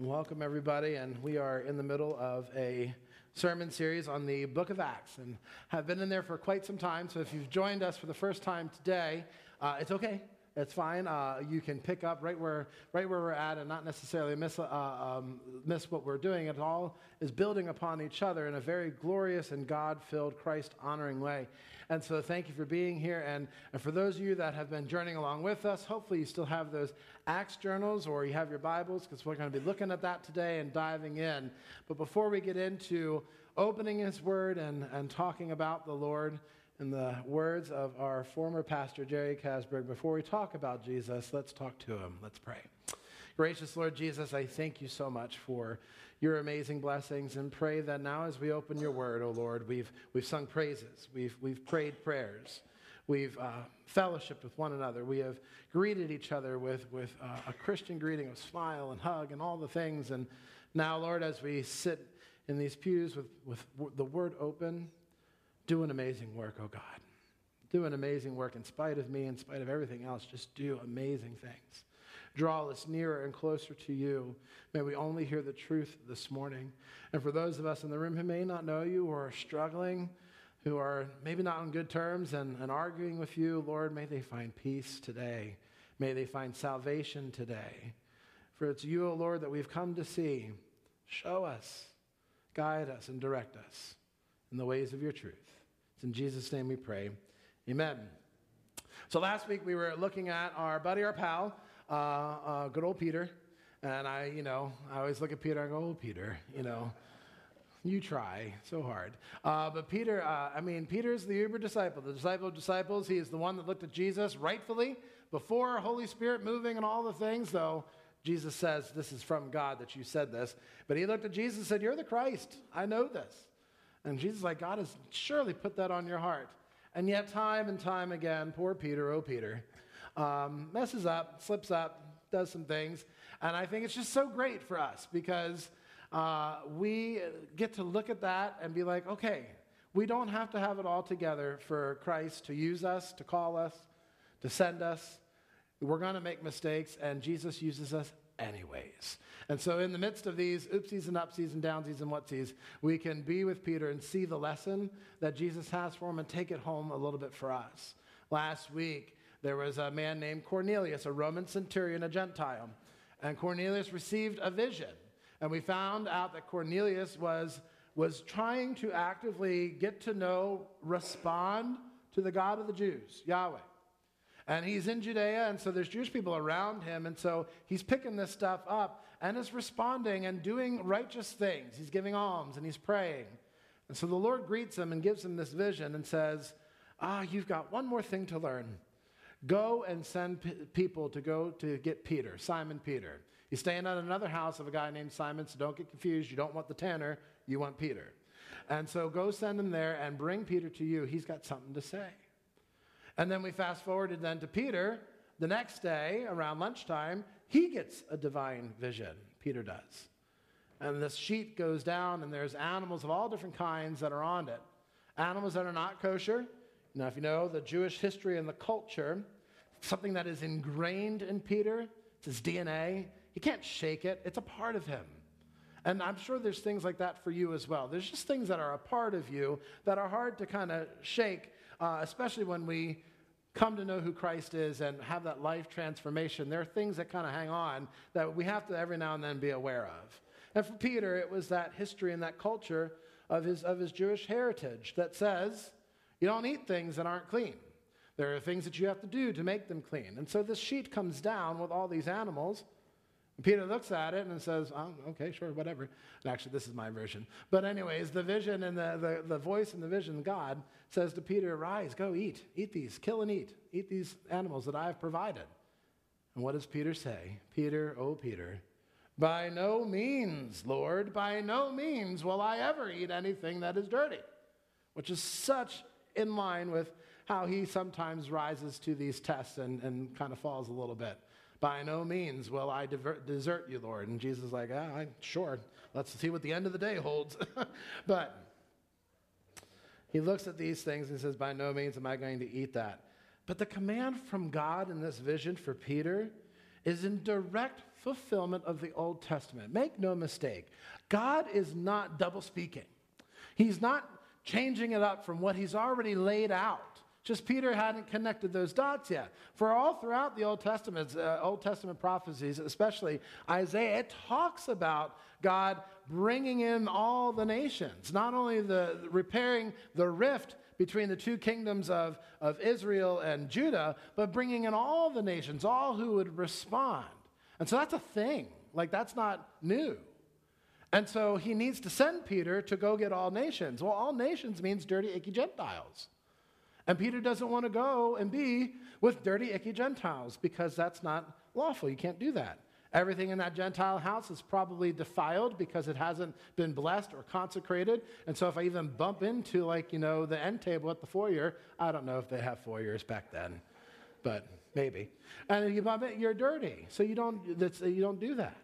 Welcome, everybody. And we are in the middle of a sermon series on the book of Acts and have been in there for quite some time. So if you've joined us for the first time today, uh, it's okay. It's fine. Uh, you can pick up right where, right where we're at and not necessarily miss, uh, um, miss what we're doing. It all is building upon each other in a very glorious and God filled, Christ honoring way. And so thank you for being here. And, and for those of you that have been journeying along with us, hopefully you still have those Acts journals or you have your Bibles because we're going to be looking at that today and diving in. But before we get into opening His Word and, and talking about the Lord, in the words of our former pastor, Jerry Casberg, before we talk about Jesus, let's talk to him. Let's pray. Gracious Lord Jesus, I thank you so much for your amazing blessings and pray that now as we open your word, oh Lord, we've, we've sung praises, we've, we've prayed prayers, we've uh, fellowshiped with one another, we have greeted each other with, with uh, a Christian greeting of smile and hug and all the things. And now, Lord, as we sit in these pews with, with the word open, do an amazing work, oh God. Do an amazing work in spite of me, in spite of everything else. Just do amazing things. Draw us nearer and closer to you. May we only hear the truth this morning. And for those of us in the room who may not know you or are struggling, who are maybe not on good terms and, and arguing with you, Lord, may they find peace today. May they find salvation today. For it's you, O oh Lord, that we've come to see. Show us, guide us, and direct us in the ways of your truth. It's in Jesus' name we pray. Amen. So last week we were looking at our buddy, our pal, uh, uh, good old Peter. And I, you know, I always look at Peter and go, oh, Peter, you know, you try so hard. Uh, but Peter, uh, I mean, Peter is the uber disciple, the disciple of disciples. He is the one that looked at Jesus rightfully before Holy Spirit moving and all the things, though Jesus says, This is from God that you said this. But he looked at Jesus and said, You're the Christ. I know this. And Jesus is like, God has surely put that on your heart. And yet, time and time again, poor Peter, oh Peter, um, messes up, slips up, does some things. And I think it's just so great for us because uh, we get to look at that and be like, okay, we don't have to have it all together for Christ to use us, to call us, to send us. We're going to make mistakes, and Jesus uses us anyways. And so, in the midst of these oopsies and upsies and downsies and whatsies, we can be with Peter and see the lesson that Jesus has for him and take it home a little bit for us. Last week, there was a man named Cornelius, a Roman centurion, a Gentile. And Cornelius received a vision. And we found out that Cornelius was, was trying to actively get to know, respond to the God of the Jews, Yahweh. And he's in Judea, and so there's Jewish people around him. And so he's picking this stuff up and is responding and doing righteous things. He's giving alms and he's praying. And so the Lord greets him and gives him this vision and says, Ah, you've got one more thing to learn. Go and send p- people to go to get Peter, Simon Peter. He's staying at another house of a guy named Simon, so don't get confused. You don't want the tanner, you want Peter. And so go send him there and bring Peter to you. He's got something to say. And then we fast forwarded then to Peter. The next day, around lunchtime, he gets a divine vision. Peter does. And this sheet goes down, and there's animals of all different kinds that are on it. Animals that are not kosher. Now, if you know the Jewish history and the culture, something that is ingrained in Peter, it's his DNA. He can't shake it, it's a part of him. And I'm sure there's things like that for you as well. There's just things that are a part of you that are hard to kind of shake, uh, especially when we come to know who Christ is and have that life transformation, there are things that kind of hang on that we have to every now and then be aware of. And for Peter, it was that history and that culture of his, of his Jewish heritage that says you don't eat things that aren't clean. There are things that you have to do to make them clean. And so this sheet comes down with all these animals Peter looks at it and says, oh, okay, sure, whatever. And actually, this is my version. But, anyways, the vision and the, the, the voice and the vision, God says to Peter, Rise, go eat. Eat these, kill and eat. Eat these animals that I have provided. And what does Peter say? Peter, oh, Peter, by no means, Lord, by no means will I ever eat anything that is dirty. Which is such in line with how he sometimes rises to these tests and, and kind of falls a little bit. By no means will I divert, desert you, Lord. And Jesus is like, ah, I, sure, let's see what the end of the day holds. but he looks at these things and says, By no means am I going to eat that. But the command from God in this vision for Peter is in direct fulfillment of the Old Testament. Make no mistake, God is not double speaking. He's not changing it up from what he's already laid out. Just Peter hadn't connected those dots yet. For all throughout the Old Testament, uh, Old Testament prophecies, especially Isaiah, it talks about God bringing in all the nations, not only the repairing the rift between the two kingdoms of, of Israel and Judah, but bringing in all the nations, all who would respond. And so that's a thing. Like, that's not new. And so he needs to send Peter to go get all nations. Well, all nations means dirty, icky Gentiles. And Peter doesn't want to go and be with dirty, icky Gentiles because that's not lawful. You can't do that. Everything in that Gentile house is probably defiled because it hasn't been blessed or consecrated. And so if I even bump into, like, you know, the end table at the foyer, I don't know if they have foyers back then, but maybe. And if you bump it, you're dirty. So you don't, you don't do that.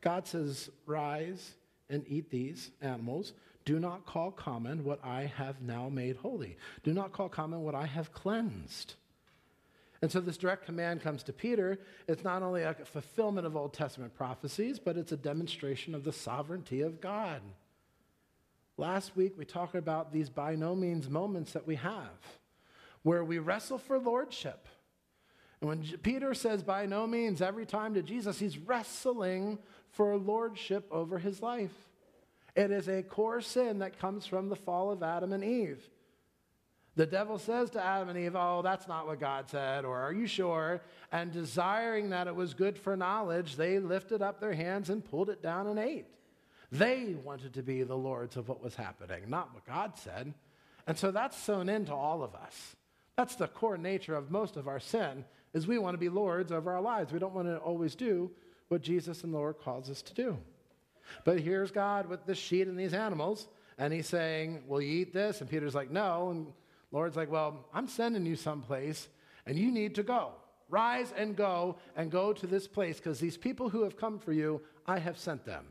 God says, Rise and eat these animals. Do not call common what I have now made holy. Do not call common what I have cleansed. And so this direct command comes to Peter. It's not only a fulfillment of Old Testament prophecies, but it's a demonstration of the sovereignty of God. Last week, we talked about these by no means moments that we have where we wrestle for lordship. And when Peter says by no means every time to Jesus, he's wrestling for lordship over his life. It is a core sin that comes from the fall of Adam and Eve. The devil says to Adam and Eve, Oh, that's not what God said, or Are you sure? And desiring that it was good for knowledge, they lifted up their hands and pulled it down and ate. They wanted to be the lords of what was happening, not what God said. And so that's sewn into all of us. That's the core nature of most of our sin, is we want to be lords over our lives. We don't want to always do what Jesus and the Lord calls us to do. But here's God with this sheet and these animals, and he's saying, Will you eat this? And Peter's like, No. And Lord's like, Well, I'm sending you someplace, and you need to go. Rise and go, and go to this place, because these people who have come for you, I have sent them.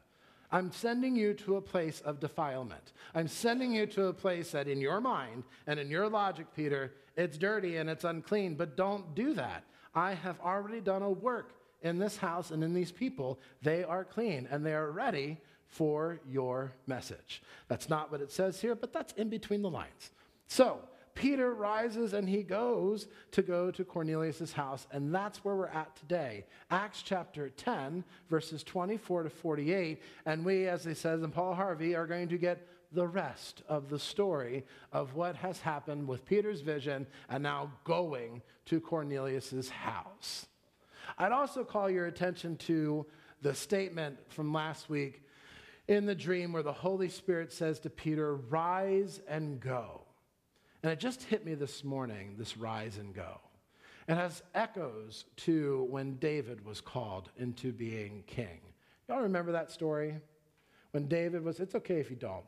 I'm sending you to a place of defilement. I'm sending you to a place that, in your mind and in your logic, Peter, it's dirty and it's unclean, but don't do that. I have already done a work in this house and in these people, they are clean and they are ready for your message. That's not what it says here, but that's in between the lines. So, Peter rises and he goes to go to Cornelius' house, and that's where we're at today. Acts chapter 10, verses 24 to 48. And we, as he says in Paul Harvey, are going to get the rest of the story of what has happened with Peter's vision and now going to Cornelius' house. I'd also call your attention to the statement from last week in the dream where the Holy Spirit says to Peter, Rise and go. And it just hit me this morning, this rise and go. It has echoes to when David was called into being king. Y'all remember that story? When David was, it's okay if you don't.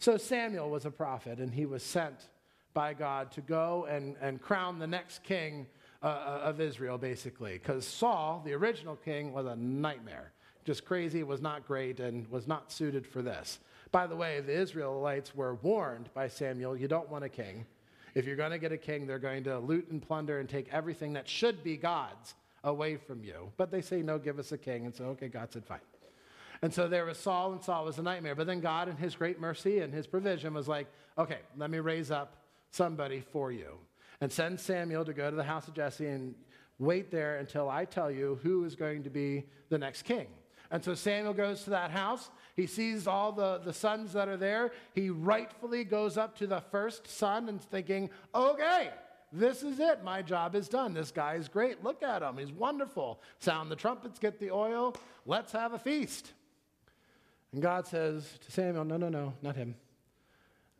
So Samuel was a prophet, and he was sent by God to go and, and crown the next king uh, uh, of Israel, basically, because Saul, the original king, was a nightmare. Just crazy, was not great, and was not suited for this. By the way, the Israelites were warned by Samuel you don't want a king. If you're going to get a king, they're going to loot and plunder and take everything that should be God's away from you. But they say, no, give us a king. And so, okay, God said, fine. And so there was Saul, and Saul was a nightmare. But then God, in his great mercy and his provision, was like, okay, let me raise up somebody for you and send Samuel to go to the house of Jesse and wait there until I tell you who is going to be the next king. And so Samuel goes to that house. He sees all the, the sons that are there. He rightfully goes up to the first son and thinking, okay, this is it. My job is done. This guy is great. Look at him. He's wonderful. Sound the trumpets, get the oil. Let's have a feast. And God says to Samuel, no, no, no, not him.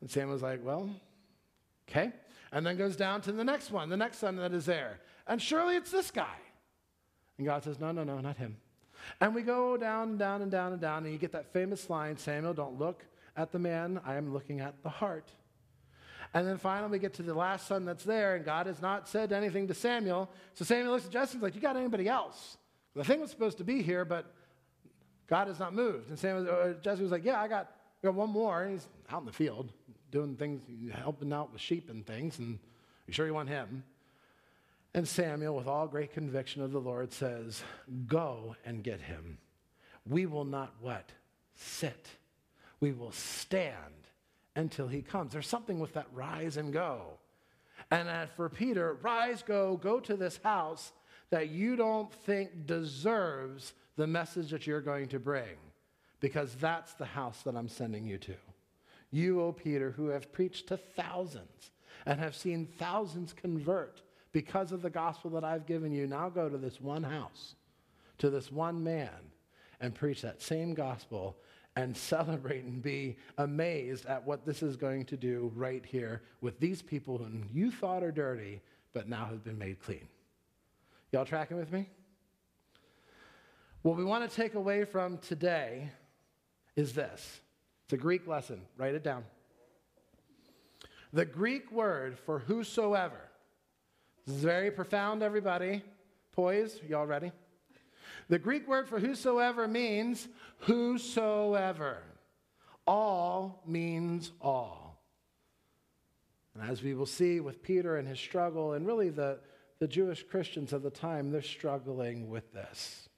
And Samuel's like, well, okay and then goes down to the next one, the next son that is there. And surely it's this guy. And God says, No, no, no, not him. And we go down and down and down and down, and you get that famous line Samuel, don't look at the man, I am looking at the heart. And then finally, we get to the last son that's there, and God has not said anything to Samuel. So Samuel looks at Jesse and like, You got anybody else? The thing was supposed to be here, but God has not moved. And Samuel, uh, Jesse was like, Yeah, I got, I got one more. And he's out in the field doing things, helping out with sheep and things, and you sure you want him? And Samuel, with all great conviction of the Lord, says, Go and get him. We will not what? Sit. We will stand until he comes. There's something with that rise and go. And for Peter, rise, go, go to this house that you don't think deserves the message that you're going to bring, because that's the house that I'm sending you to. You, O Peter, who have preached to thousands and have seen thousands convert because of the gospel that I've given you, now go to this one house, to this one man, and preach that same gospel and celebrate and be amazed at what this is going to do right here with these people whom you thought are dirty, but now have been made clean. Y'all tracking with me? What we want to take away from today is this a Greek lesson. Write it down. The Greek word for whosoever. This is very profound, everybody. Poise, y'all ready? The Greek word for whosoever means whosoever. All means all. And as we will see with Peter and his struggle, and really the, the Jewish Christians of the time, they're struggling with this.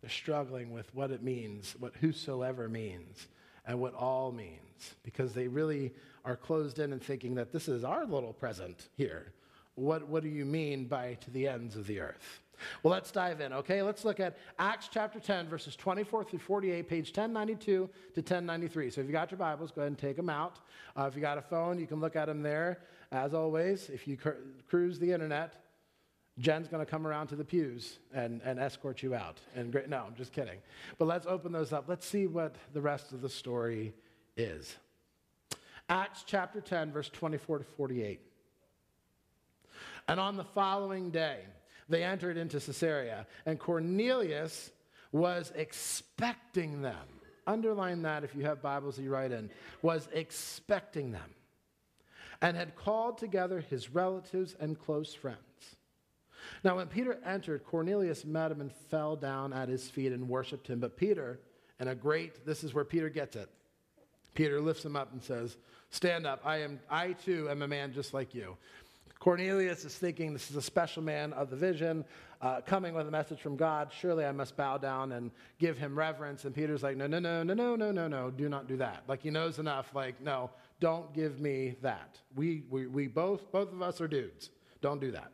They're struggling with what it means, what whosoever means, and what all means, because they really are closed in and thinking that this is our little present here. What, what do you mean by to the ends of the earth? Well, let's dive in, okay? Let's look at Acts chapter 10, verses 24 through 48, page 1092 to 1093. So if you got your Bibles, go ahead and take them out. Uh, if you got a phone, you can look at them there. As always, if you cr- cruise the internet, Jen's going to come around to the pews and, and escort you out. And great, no, I'm just kidding. But let's open those up. Let's see what the rest of the story is. Acts chapter 10, verse 24 to 48. And on the following day, they entered into Caesarea, and Cornelius was expecting them. Underline that if you have Bibles that you write in, was expecting them, and had called together his relatives and close friends. Now, when Peter entered, Cornelius met him and fell down at his feet and worshiped him. But Peter, and a great, this is where Peter gets it. Peter lifts him up and says, Stand up. I, am, I too am a man just like you. Cornelius is thinking this is a special man of the vision, uh, coming with a message from God. Surely I must bow down and give him reverence. And Peter's like, no, no, no, no, no, no, no, no, do not do that. Like he knows enough. Like, no, don't give me that. We, we, we both, both of us are dudes. Don't do that.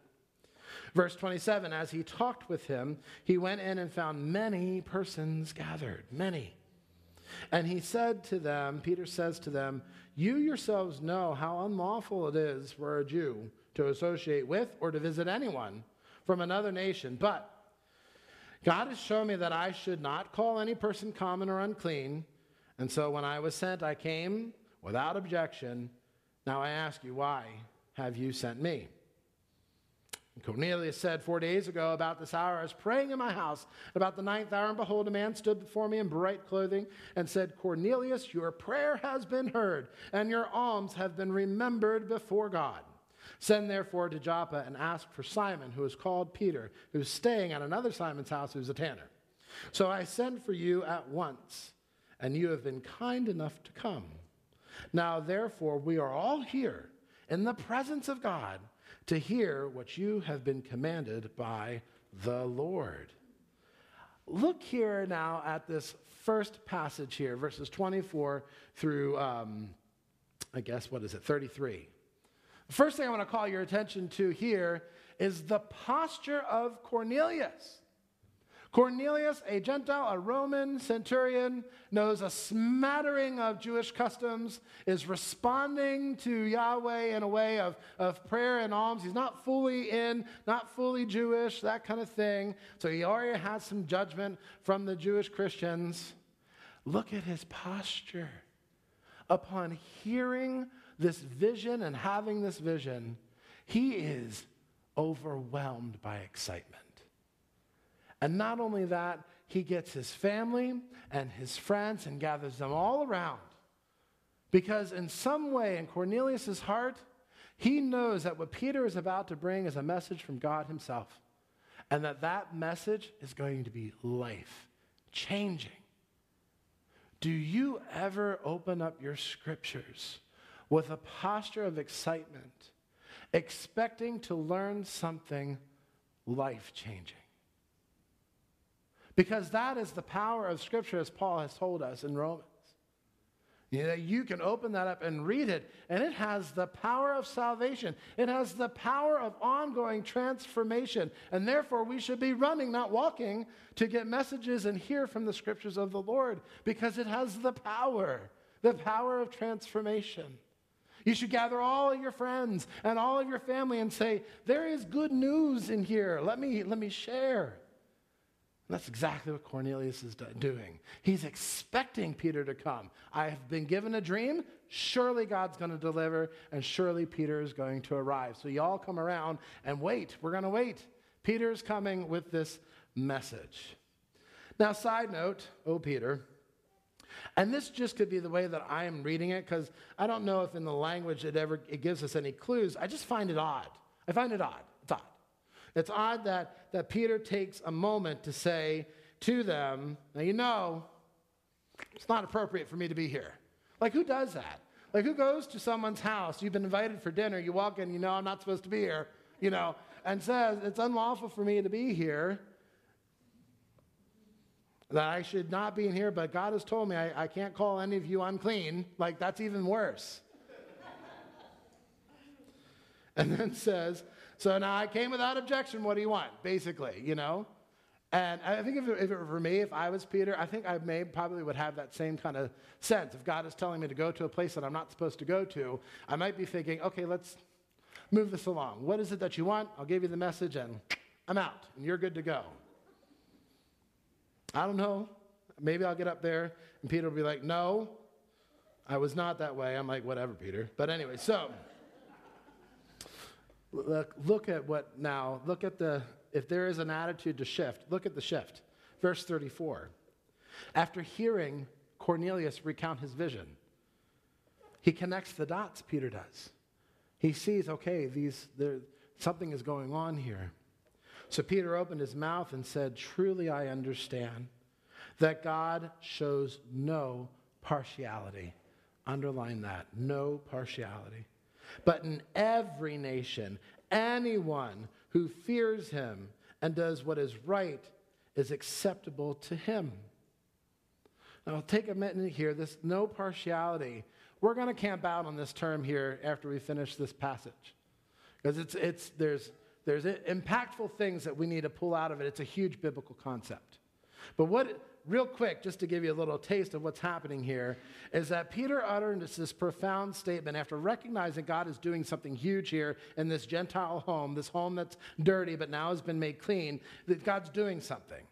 Verse 27 As he talked with him, he went in and found many persons gathered. Many. And he said to them, Peter says to them, You yourselves know how unlawful it is for a Jew to associate with or to visit anyone from another nation. But God has shown me that I should not call any person common or unclean. And so when I was sent, I came without objection. Now I ask you, why have you sent me? Cornelius said four days ago, about this hour, I was praying in my house about the ninth hour, and behold, a man stood before me in bright clothing and said, Cornelius, your prayer has been heard, and your alms have been remembered before God. Send therefore to Joppa and ask for Simon, who is called Peter, who is staying at another Simon's house, who's a tanner. So I sent for you at once, and you have been kind enough to come. Now, therefore, we are all here in the presence of God to hear what you have been commanded by the Lord. Look here now at this first passage here, verses 24 through, um, I guess, what is it, 33. The first thing I want to call your attention to here is the posture of Cornelius. Cornelius, a Gentile, a Roman centurion, knows a smattering of Jewish customs, is responding to Yahweh in a way of, of prayer and alms. He's not fully in, not fully Jewish, that kind of thing. So he already has some judgment from the Jewish Christians. Look at his posture. Upon hearing this vision and having this vision, he is overwhelmed by excitement. And not only that, he gets his family and his friends and gathers them all around. Because in some way, in Cornelius' heart, he knows that what Peter is about to bring is a message from God himself. And that that message is going to be life changing. Do you ever open up your scriptures with a posture of excitement expecting to learn something life changing. Because that is the power of Scripture, as Paul has told us in Romans. You, know, you can open that up and read it, and it has the power of salvation. It has the power of ongoing transformation. And therefore, we should be running, not walking, to get messages and hear from the Scriptures of the Lord because it has the power, the power of transformation. You should gather all of your friends and all of your family and say, There is good news in here. Let me, let me share. That's exactly what Cornelius is doing. He's expecting Peter to come. I have been given a dream. Surely God's going to deliver, and surely Peter is going to arrive. So, y'all come around and wait. We're going to wait. Peter's coming with this message. Now, side note, oh, Peter. And this just could be the way that I am reading it because I don't know if in the language it ever it gives us any clues. I just find it odd. I find it odd. It's odd. That, that Peter takes a moment to say to them, Now, you know, it's not appropriate for me to be here. Like, who does that? Like, who goes to someone's house? You've been invited for dinner. You walk in, you know, I'm not supposed to be here, you know, and says, It's unlawful for me to be here. That I should not be in here, but God has told me I, I can't call any of you unclean. Like, that's even worse. and then says, so now I came without objection. What do you want? Basically, you know? And I think if it, if it, were for me, if I was Peter, I think I may probably would have that same kind of sense. If God is telling me to go to a place that I'm not supposed to go to, I might be thinking, okay, let's move this along. What is it that you want? I'll give you the message and I'm out and you're good to go. I don't know. Maybe I'll get up there and Peter will be like, no, I was not that way. I'm like, whatever, Peter. But anyway, so. Look, look at what now, look at the, if there is an attitude to shift, look at the shift. Verse 34. After hearing Cornelius recount his vision, he connects the dots, Peter does. He sees, okay, these, there, something is going on here. So Peter opened his mouth and said, Truly I understand that God shows no partiality. Underline that no partiality. But in every nation, anyone who fears him and does what is right is acceptable to him. Now, I'll take a minute here. This no partiality. We're going to camp out on this term here after we finish this passage. Because it's, it's, there's, there's impactful things that we need to pull out of it. It's a huge biblical concept. But what, real quick, just to give you a little taste of what's happening here, is that Peter uttered this profound statement after recognizing God is doing something huge here in this Gentile home, this home that's dirty but now has been made clean, that God's doing something.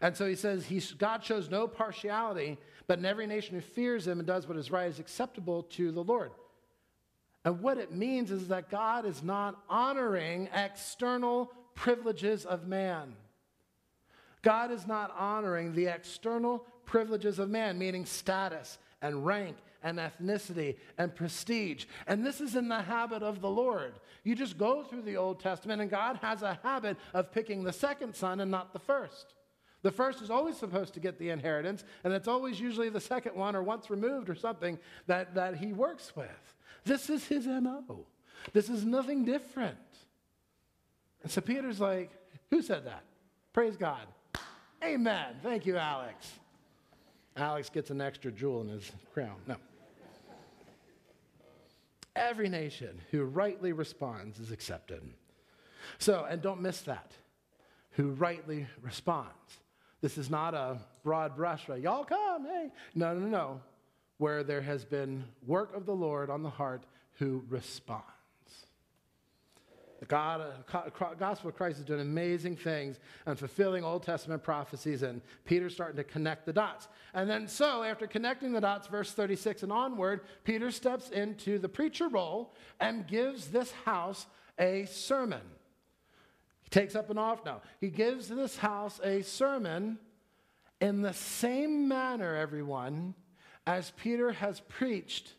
And so he says, God shows no partiality, but in every nation who fears him and does what is right is acceptable to the Lord. And what it means is that God is not honoring external privileges of man. God is not honoring the external privileges of man, meaning status and rank and ethnicity and prestige. And this is in the habit of the Lord. You just go through the Old Testament, and God has a habit of picking the second son and not the first. The first is always supposed to get the inheritance, and it's always usually the second one or once removed or something that, that he works with. This is his MO. This is nothing different. And so Peter's like, Who said that? Praise God. Amen. Thank you, Alex. Alex gets an extra jewel in his crown. No. Every nation who rightly responds is accepted. So, and don't miss that. Who rightly responds. This is not a broad brush, right? Y'all come, hey. No, no, no. Where there has been work of the Lord on the heart who responds. The God, uh, gospel of Christ is doing amazing things and fulfilling Old Testament prophecies, and Peter's starting to connect the dots. And then, so after connecting the dots, verse 36 and onward, Peter steps into the preacher role and gives this house a sermon. He takes up an off now. He gives this house a sermon in the same manner, everyone, as Peter has preached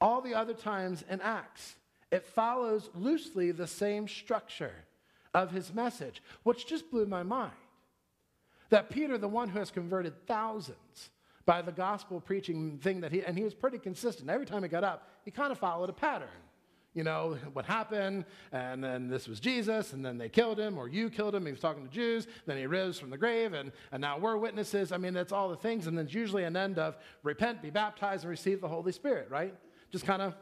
all the other times in Acts it follows loosely the same structure of his message, which just blew my mind. That Peter, the one who has converted thousands by the gospel preaching thing that he, and he was pretty consistent. Every time he got up, he kind of followed a pattern. you know, what happened, and then this was Jesus, and then they killed him, or you killed him. He was talking to Jews, then he rose from the grave, and, and now we're witnesses. I mean, that's all the things. And then it's usually an end of repent, be baptized, and receive the Holy Spirit, right? Just kind of,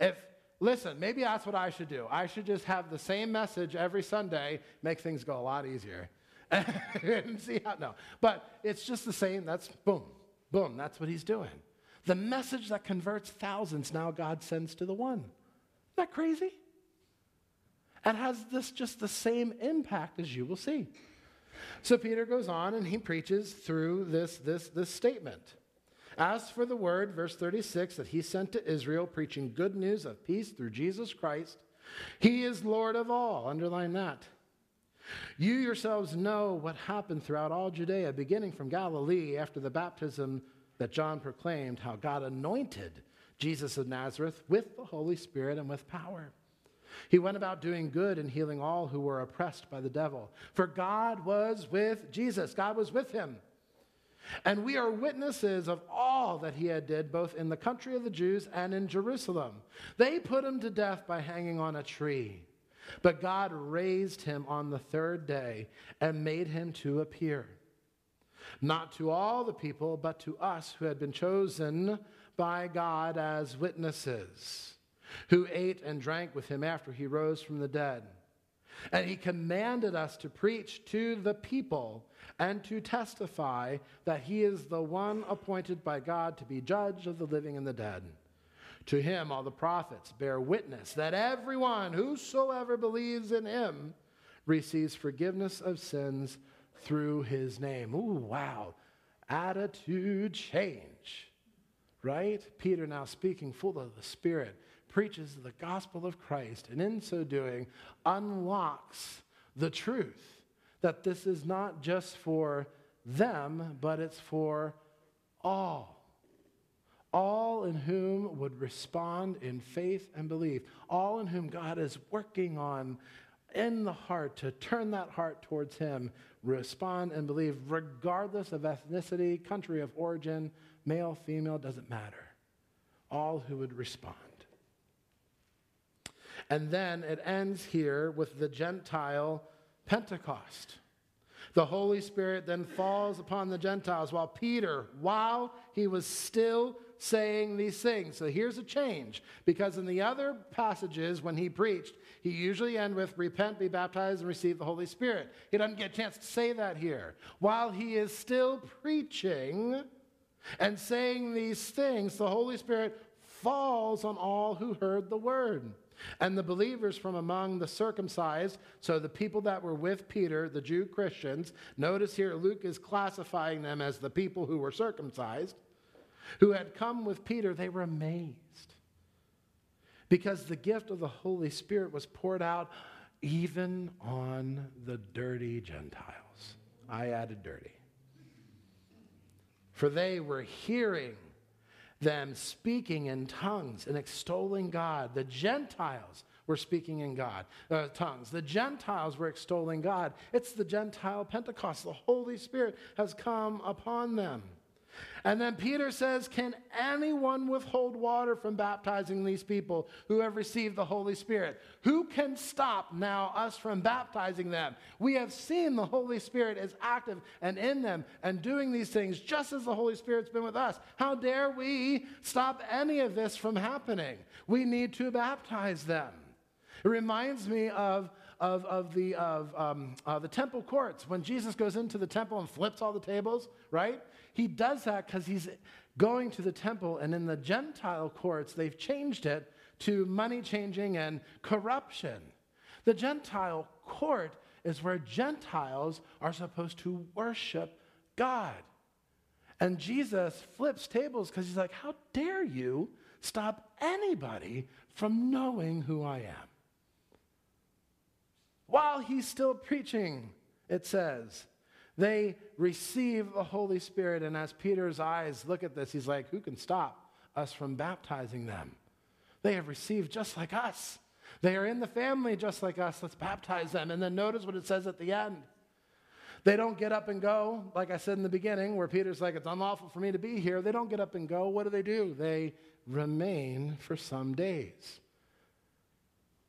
if, listen, maybe that's what I should do. I should just have the same message every Sunday, make things go a lot easier. and see how, no. But it's just the same. That's boom, boom, that's what he's doing. The message that converts thousands now God sends to the one. Isn't that crazy? And has this just the same impact as you will see. So Peter goes on and he preaches through this, this, this statement. As for the word, verse 36, that he sent to Israel, preaching good news of peace through Jesus Christ, he is Lord of all. Underline that. You yourselves know what happened throughout all Judea, beginning from Galilee after the baptism that John proclaimed, how God anointed Jesus of Nazareth with the Holy Spirit and with power. He went about doing good and healing all who were oppressed by the devil. For God was with Jesus, God was with him. And we are witnesses of all that he had did both in the country of the Jews and in Jerusalem. They put him to death by hanging on a tree. But God raised him on the third day and made him to appear, not to all the people, but to us who had been chosen by God as witnesses, who ate and drank with him after he rose from the dead. And he commanded us to preach to the people and to testify that he is the one appointed by God to be judge of the living and the dead. To him, all the prophets bear witness that everyone, whosoever believes in him, receives forgiveness of sins through his name. Ooh, wow. Attitude change right? Peter, now speaking full of the Spirit, preaches the gospel of Christ, and in so doing, unlocks the truth that this is not just for them, but it's for all. All in whom would respond in faith and belief. All in whom God is working on in the heart to turn that heart towards Him, respond and believe, regardless of ethnicity, country of origin, male, female, doesn't matter. All who would respond. And then it ends here with the Gentile Pentecost. The Holy Spirit then falls upon the Gentiles while Peter, while he was still saying these things. So here's a change because in the other passages when he preached, he usually end with repent, be baptized, and receive the Holy Spirit. He doesn't get a chance to say that here. While he is still preaching, and saying these things, the Holy Spirit falls on all who heard the word. And the believers from among the circumcised, so the people that were with Peter, the Jew Christians, notice here Luke is classifying them as the people who were circumcised, who had come with Peter, they were amazed. Because the gift of the Holy Spirit was poured out even on the dirty Gentiles. I added dirty for they were hearing them speaking in tongues and extolling God. The Gentiles were speaking in God uh, tongues. The Gentiles were extolling God. It's the Gentile Pentecost. The Holy Spirit has come upon them. And then Peter says, Can anyone withhold water from baptizing these people who have received the Holy Spirit? Who can stop now us from baptizing them? We have seen the Holy Spirit is active and in them and doing these things just as the Holy Spirit's been with us. How dare we stop any of this from happening? We need to baptize them. It reminds me of of, of, the, of um, uh, the temple courts when Jesus goes into the temple and flips all the tables, right? He does that because he's going to the temple, and in the Gentile courts, they've changed it to money changing and corruption. The Gentile court is where Gentiles are supposed to worship God. And Jesus flips tables because he's like, How dare you stop anybody from knowing who I am? While he's still preaching, it says, they receive the Holy Spirit. And as Peter's eyes look at this, he's like, Who can stop us from baptizing them? They have received just like us. They are in the family just like us. Let's baptize them. And then notice what it says at the end. They don't get up and go, like I said in the beginning, where Peter's like, It's unlawful for me to be here. They don't get up and go. What do they do? They remain for some days.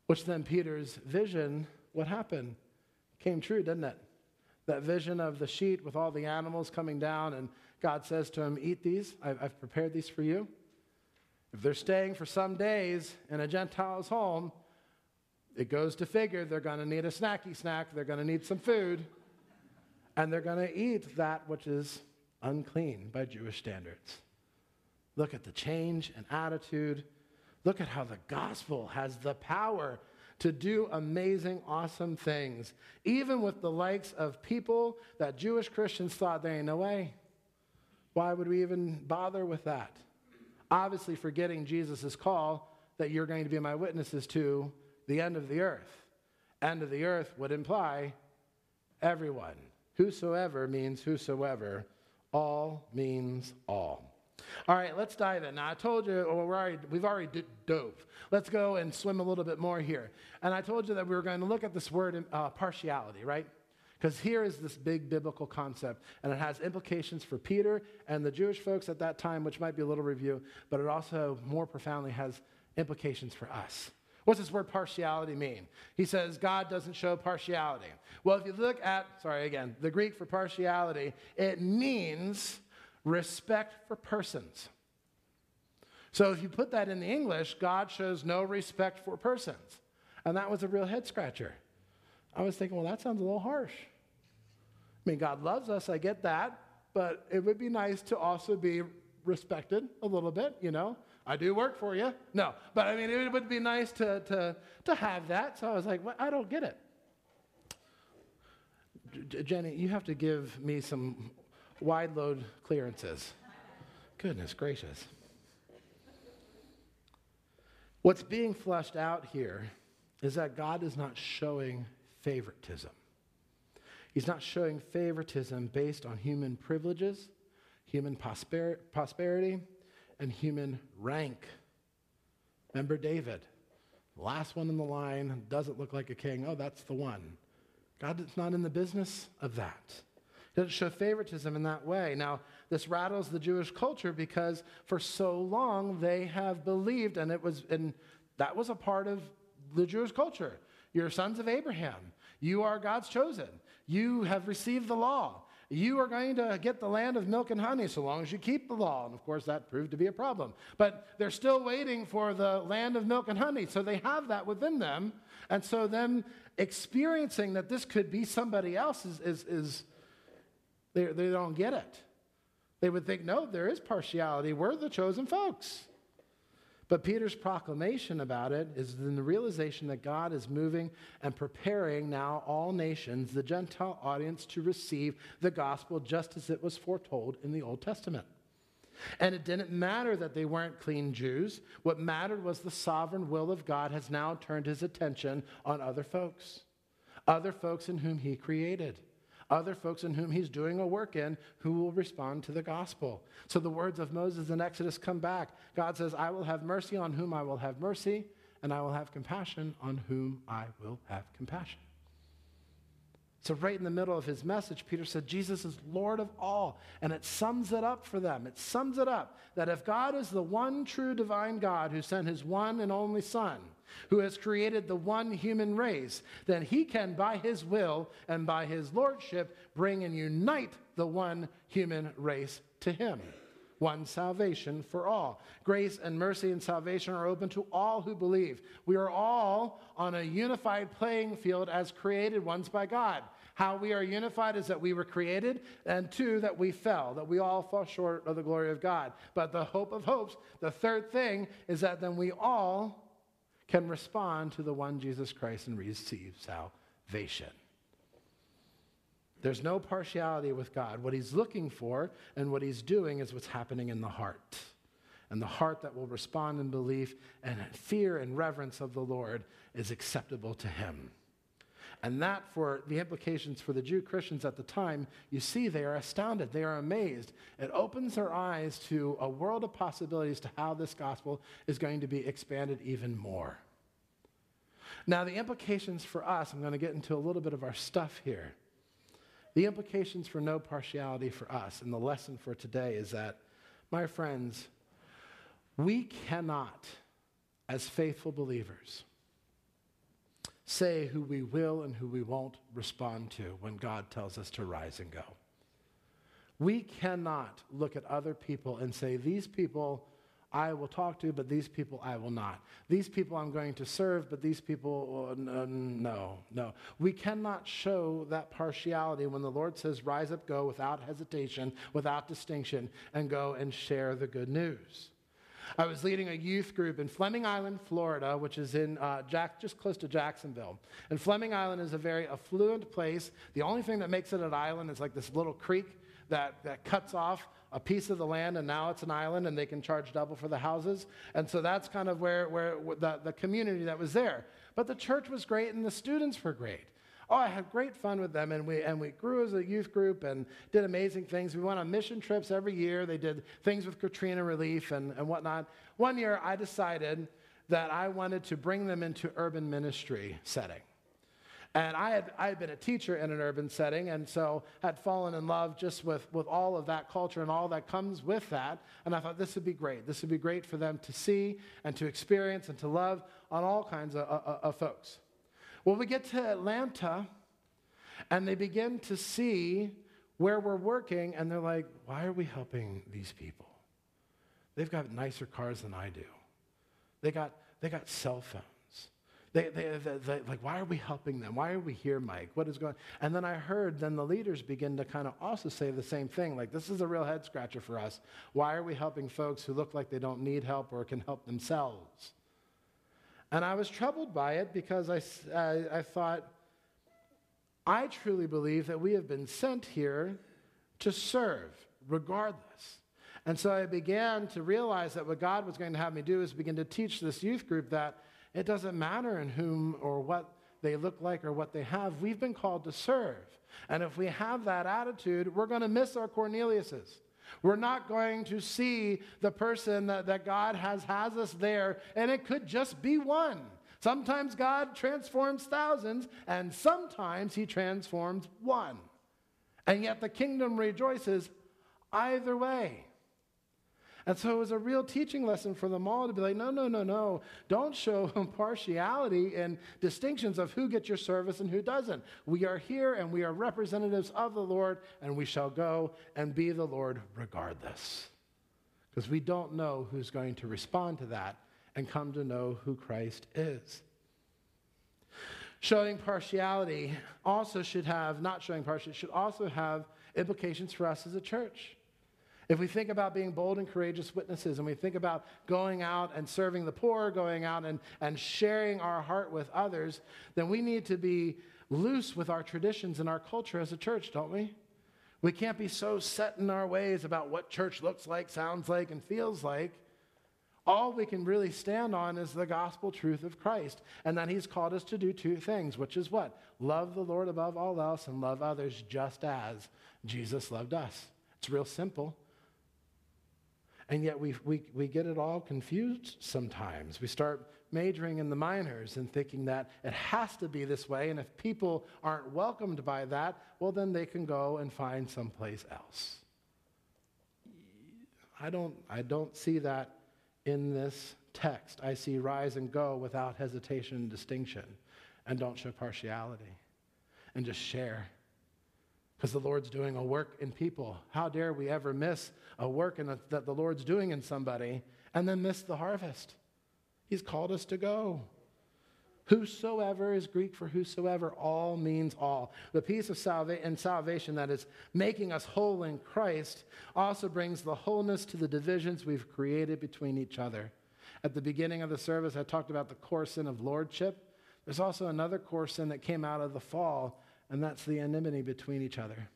Which then Peter's vision, what happened? Came true, didn't it? That vision of the sheet with all the animals coming down, and God says to him, Eat these. I've, I've prepared these for you. If they're staying for some days in a Gentile's home, it goes to figure they're going to need a snacky snack, they're going to need some food, and they're going to eat that which is unclean by Jewish standards. Look at the change in attitude. Look at how the gospel has the power to do amazing, awesome things, even with the likes of people that Jewish Christians thought there ain't no way. Why would we even bother with that? Obviously, forgetting Jesus' call that you're going to be my witnesses to the end of the earth. End of the earth would imply everyone. Whosoever means whosoever. All means all. All right, let's dive in. Now, I told you, well, we're already, we've already d- dove. Let's go and swim a little bit more here. And I told you that we were going to look at this word uh, partiality, right? Because here is this big biblical concept, and it has implications for Peter and the Jewish folks at that time, which might be a little review, but it also more profoundly has implications for us. What's this word partiality mean? He says God doesn't show partiality. Well, if you look at, sorry again, the Greek for partiality, it means respect for persons. So if you put that in the English, God shows no respect for persons. And that was a real head scratcher. I was thinking, well, that sounds a little harsh. I mean, God loves us, I get that, but it would be nice to also be respected a little bit, you know? I do work for you. No, but I mean, it would be nice to, to, to have that. So I was like, well, I don't get it. Jenny, you have to give me some wide load clearances. Goodness gracious. What's being flushed out here is that God is not showing favoritism. He's not showing favoritism based on human privileges, human prosper- prosperity, and human rank. Remember David, last one in the line, doesn't look like a king. Oh, that's the one. God is not in the business of that. Doesn't show favoritism in that way. Now, this rattles the Jewish culture because for so long they have believed, and it was, and that was a part of the Jewish culture. You're sons of Abraham. You are God's chosen. You have received the law. You are going to get the land of milk and honey so long as you keep the law. And of course, that proved to be a problem. But they're still waiting for the land of milk and honey. So they have that within them. And so, them experiencing that this could be somebody else is, is, is they, they don't get it. They would think, no, there is partiality. We're the chosen folks. But Peter's proclamation about it is in the realization that God is moving and preparing now all nations, the Gentile audience, to receive the gospel just as it was foretold in the Old Testament. And it didn't matter that they weren't clean Jews. What mattered was the sovereign will of God has now turned his attention on other folks, other folks in whom he created other folks in whom he's doing a work in who will respond to the gospel. So the words of Moses in Exodus come back. God says, I will have mercy on whom I will have mercy, and I will have compassion on whom I will have compassion. So, right in the middle of his message, Peter said, Jesus is Lord of all. And it sums it up for them. It sums it up that if God is the one true divine God who sent his one and only Son, who has created the one human race, then he can, by his will and by his lordship, bring and unite the one human race to him. One salvation for all. Grace and mercy and salvation are open to all who believe. We are all on a unified playing field as created ones by God. How we are unified is that we were created, and two, that we fell, that we all fall short of the glory of God. But the hope of hopes, the third thing, is that then we all can respond to the one Jesus Christ and receive salvation. There's no partiality with God. What he's looking for and what he's doing is what's happening in the heart. And the heart that will respond in belief and fear and reverence of the Lord is acceptable to him. And that, for the implications for the Jew Christians at the time, you see they are astounded. They are amazed. It opens their eyes to a world of possibilities to how this gospel is going to be expanded even more. Now, the implications for us, I'm going to get into a little bit of our stuff here. The implications for no partiality for us, and the lesson for today is that, my friends, we cannot, as faithful believers, say who we will and who we won't respond to when God tells us to rise and go. We cannot look at other people and say, These people I will talk to, but these people I will not. These people I'm going to serve, but these people, uh, no, no. We cannot show that partiality when the Lord says, Rise up, go without hesitation, without distinction, and go and share the good news. I was leading a youth group in Fleming Island, Florida, which is in uh, Jack, just close to Jacksonville. And Fleming Island is a very affluent place. The only thing that makes it an island is like this little creek that, that cuts off a piece of the land and now it's an island and they can charge double for the houses. And so that's kind of where, where the, the community that was there. But the church was great and the students were great. Oh, I had great fun with them, and we, and we grew as a youth group and did amazing things. We went on mission trips every year. They did things with Katrina relief and, and whatnot. One year, I decided that I wanted to bring them into urban ministry setting. And I had, I had been a teacher in an urban setting, and so had fallen in love just with, with all of that culture and all that comes with that. And I thought this would be great. This would be great for them to see and to experience and to love on all kinds of, of, of folks. Well, we get to Atlanta, and they begin to see where we're working, and they're like, why are we helping these people? They've got nicer cars than I do. They got, they got cell phones. They, they, they, they, like, why are we helping them? Why are we here, Mike? What is going And then I heard then the leaders begin to kind of also say the same thing. Like, this is a real head scratcher for us. Why are we helping folks who look like they don't need help or can help themselves? And I was troubled by it because I, I, I thought, I truly believe that we have been sent here to serve, regardless. And so I began to realize that what God was going to have me do is begin to teach this youth group that it doesn't matter in whom or what they look like or what they have. We've been called to serve. And if we have that attitude, we're going to miss our Corneliuses. We're not going to see the person that, that God has, has us there, and it could just be one. Sometimes God transforms thousands, and sometimes He transforms one. And yet the kingdom rejoices either way. And so it was a real teaching lesson for them all to be like, no, no, no, no. Don't show partiality and distinctions of who gets your service and who doesn't. We are here and we are representatives of the Lord, and we shall go and be the Lord regardless. Because we don't know who's going to respond to that and come to know who Christ is. Showing partiality also should have, not showing partiality, should also have implications for us as a church. If we think about being bold and courageous witnesses, and we think about going out and serving the poor, going out and, and sharing our heart with others, then we need to be loose with our traditions and our culture as a church, don't we? We can't be so set in our ways about what church looks like, sounds like, and feels like. All we can really stand on is the gospel truth of Christ, and that He's called us to do two things, which is what? Love the Lord above all else and love others just as Jesus loved us. It's real simple. And yet we, we, we get it all confused sometimes. We start majoring in the minors and thinking that it has to be this way. And if people aren't welcomed by that, well, then they can go and find someplace else. I don't, I don't see that in this text. I see rise and go without hesitation and distinction, and don't show partiality, and just share because the Lord's doing a work in people. How dare we ever miss a work a, that the Lord's doing in somebody and then miss the harvest? He's called us to go. Whosoever is Greek for whosoever, all means all. The peace of salva- and salvation that is making us whole in Christ also brings the wholeness to the divisions we've created between each other. At the beginning of the service, I talked about the core sin of lordship. There's also another core sin that came out of the fall and that's the enmity between each other,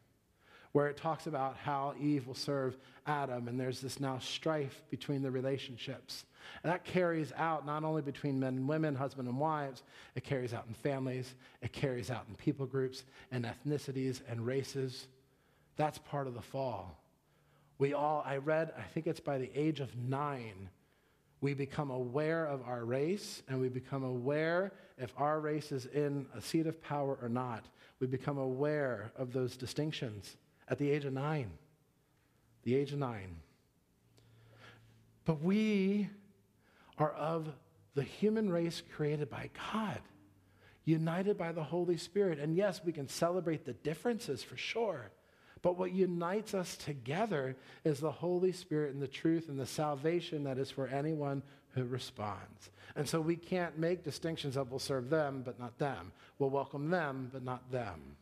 where it talks about how Eve will serve Adam, and there's this now strife between the relationships. And that carries out not only between men and women, husband and wives, it carries out in families, it carries out in people groups and ethnicities and races. That's part of the fall. We all, I read, I think it's by the age of nine, we become aware of our race and we become aware if our race is in a seat of power or not. We become aware of those distinctions at the age of nine. The age of nine. But we are of the human race created by God. united by the Holy Spirit. And yes, we can celebrate the differences for sure. But what unites us together is the Holy Spirit and the truth and the salvation that is for anyone who responds. And so we can't make distinctions of we'll serve them, but not them. We'll welcome them, but not them.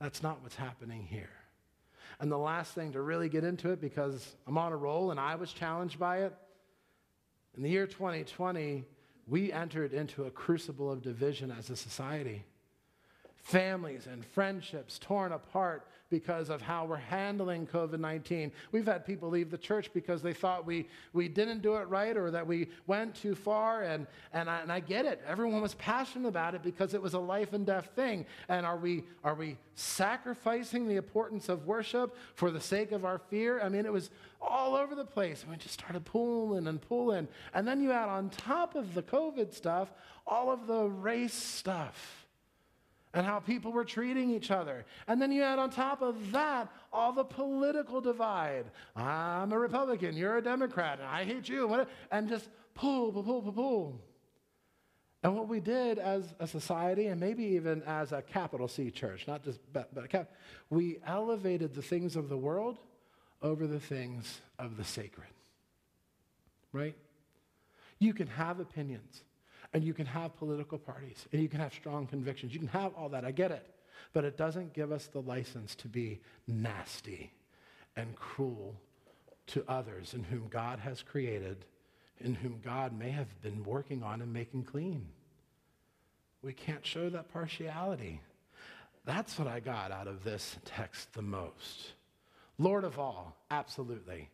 That's not what's happening here. And the last thing to really get into it, because I'm on a roll and I was challenged by it, in the year 2020, we entered into a crucible of division as a society families and friendships torn apart because of how we're handling COVID 19. We've had people leave the church because they thought we, we didn't do it right or that we went too far. And, and, I, and I get it. Everyone was passionate about it because it was a life and death thing. And are we, are we sacrificing the importance of worship for the sake of our fear? I mean, it was all over the place. And we just started pulling and pulling. And then you add on top of the COVID stuff, all of the race stuff and how people were treating each other. And then you add on top of that all the political divide. I'm a Republican, you're a Democrat, and I hate you. And just pull, pull, pull, pull, pull. And what we did as a society, and maybe even as a capital C church, not just, but, but cap, we elevated the things of the world over the things of the sacred. Right? You can have opinions. And you can have political parties, and you can have strong convictions. You can have all that. I get it. But it doesn't give us the license to be nasty and cruel to others in whom God has created, in whom God may have been working on and making clean. We can't show that partiality. That's what I got out of this text the most. Lord of all, absolutely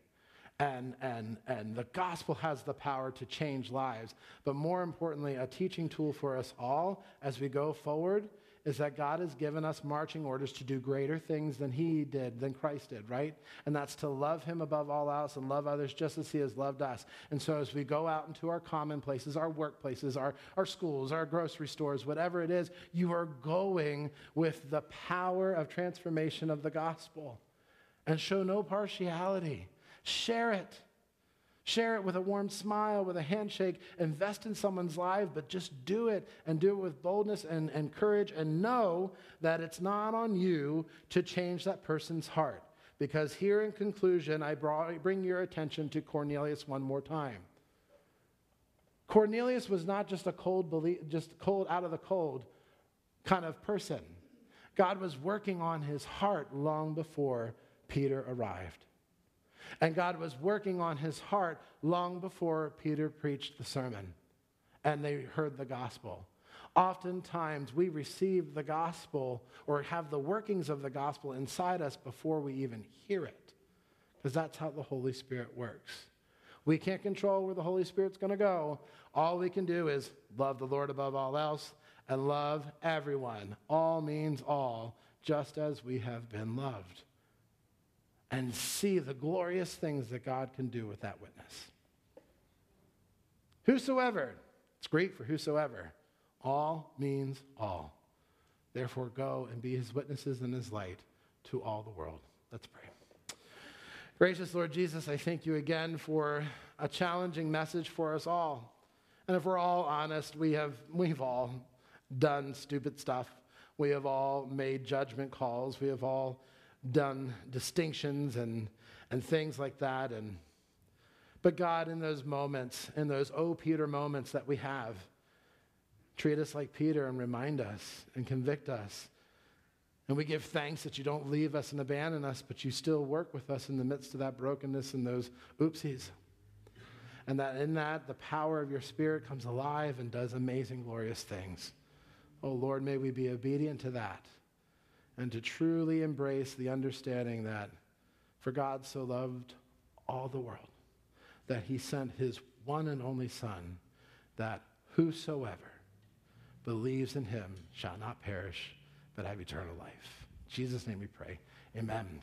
and, and, and the gospel has the power to change lives. But more importantly, a teaching tool for us all as we go forward is that God has given us marching orders to do greater things than He did, than Christ did, right? And that's to love Him above all else and love others just as He has loved us. And so as we go out into our common places, our workplaces, our, our schools, our grocery stores, whatever it is, you are going with the power of transformation of the gospel. And show no partiality. Share it. Share it with a warm smile, with a handshake. Invest in someone's life, but just do it and do it with boldness and, and courage and know that it's not on you to change that person's heart. Because here in conclusion, I bring your attention to Cornelius one more time. Cornelius was not just a cold, just cold out of the cold kind of person. God was working on his heart long before Peter arrived. And God was working on his heart long before Peter preached the sermon and they heard the gospel. Oftentimes, we receive the gospel or have the workings of the gospel inside us before we even hear it, because that's how the Holy Spirit works. We can't control where the Holy Spirit's going to go. All we can do is love the Lord above all else and love everyone. All means all, just as we have been loved and see the glorious things that God can do with that witness. Whosoever, it's Greek for whosoever. All means all. Therefore, go and be his witnesses and his light to all the world. Let's pray. Gracious Lord Jesus, I thank you again for a challenging message for us all. And if we're all honest, we have, we've all done stupid stuff. We have all made judgment calls. We have all done distinctions and, and things like that. And, but God, in those moments, in those oh Peter moments that we have, treat us like Peter and remind us and convict us. And we give thanks that you don't leave us and abandon us, but you still work with us in the midst of that brokenness and those oopsies. And that in that, the power of your Spirit comes alive and does amazing, glorious things. Oh Lord, may we be obedient to that and to truly embrace the understanding that for God so loved all the world that he sent his one and only Son, that whosoever believes in him shall not perish, but have eternal life. In Jesus' name we pray. Amen.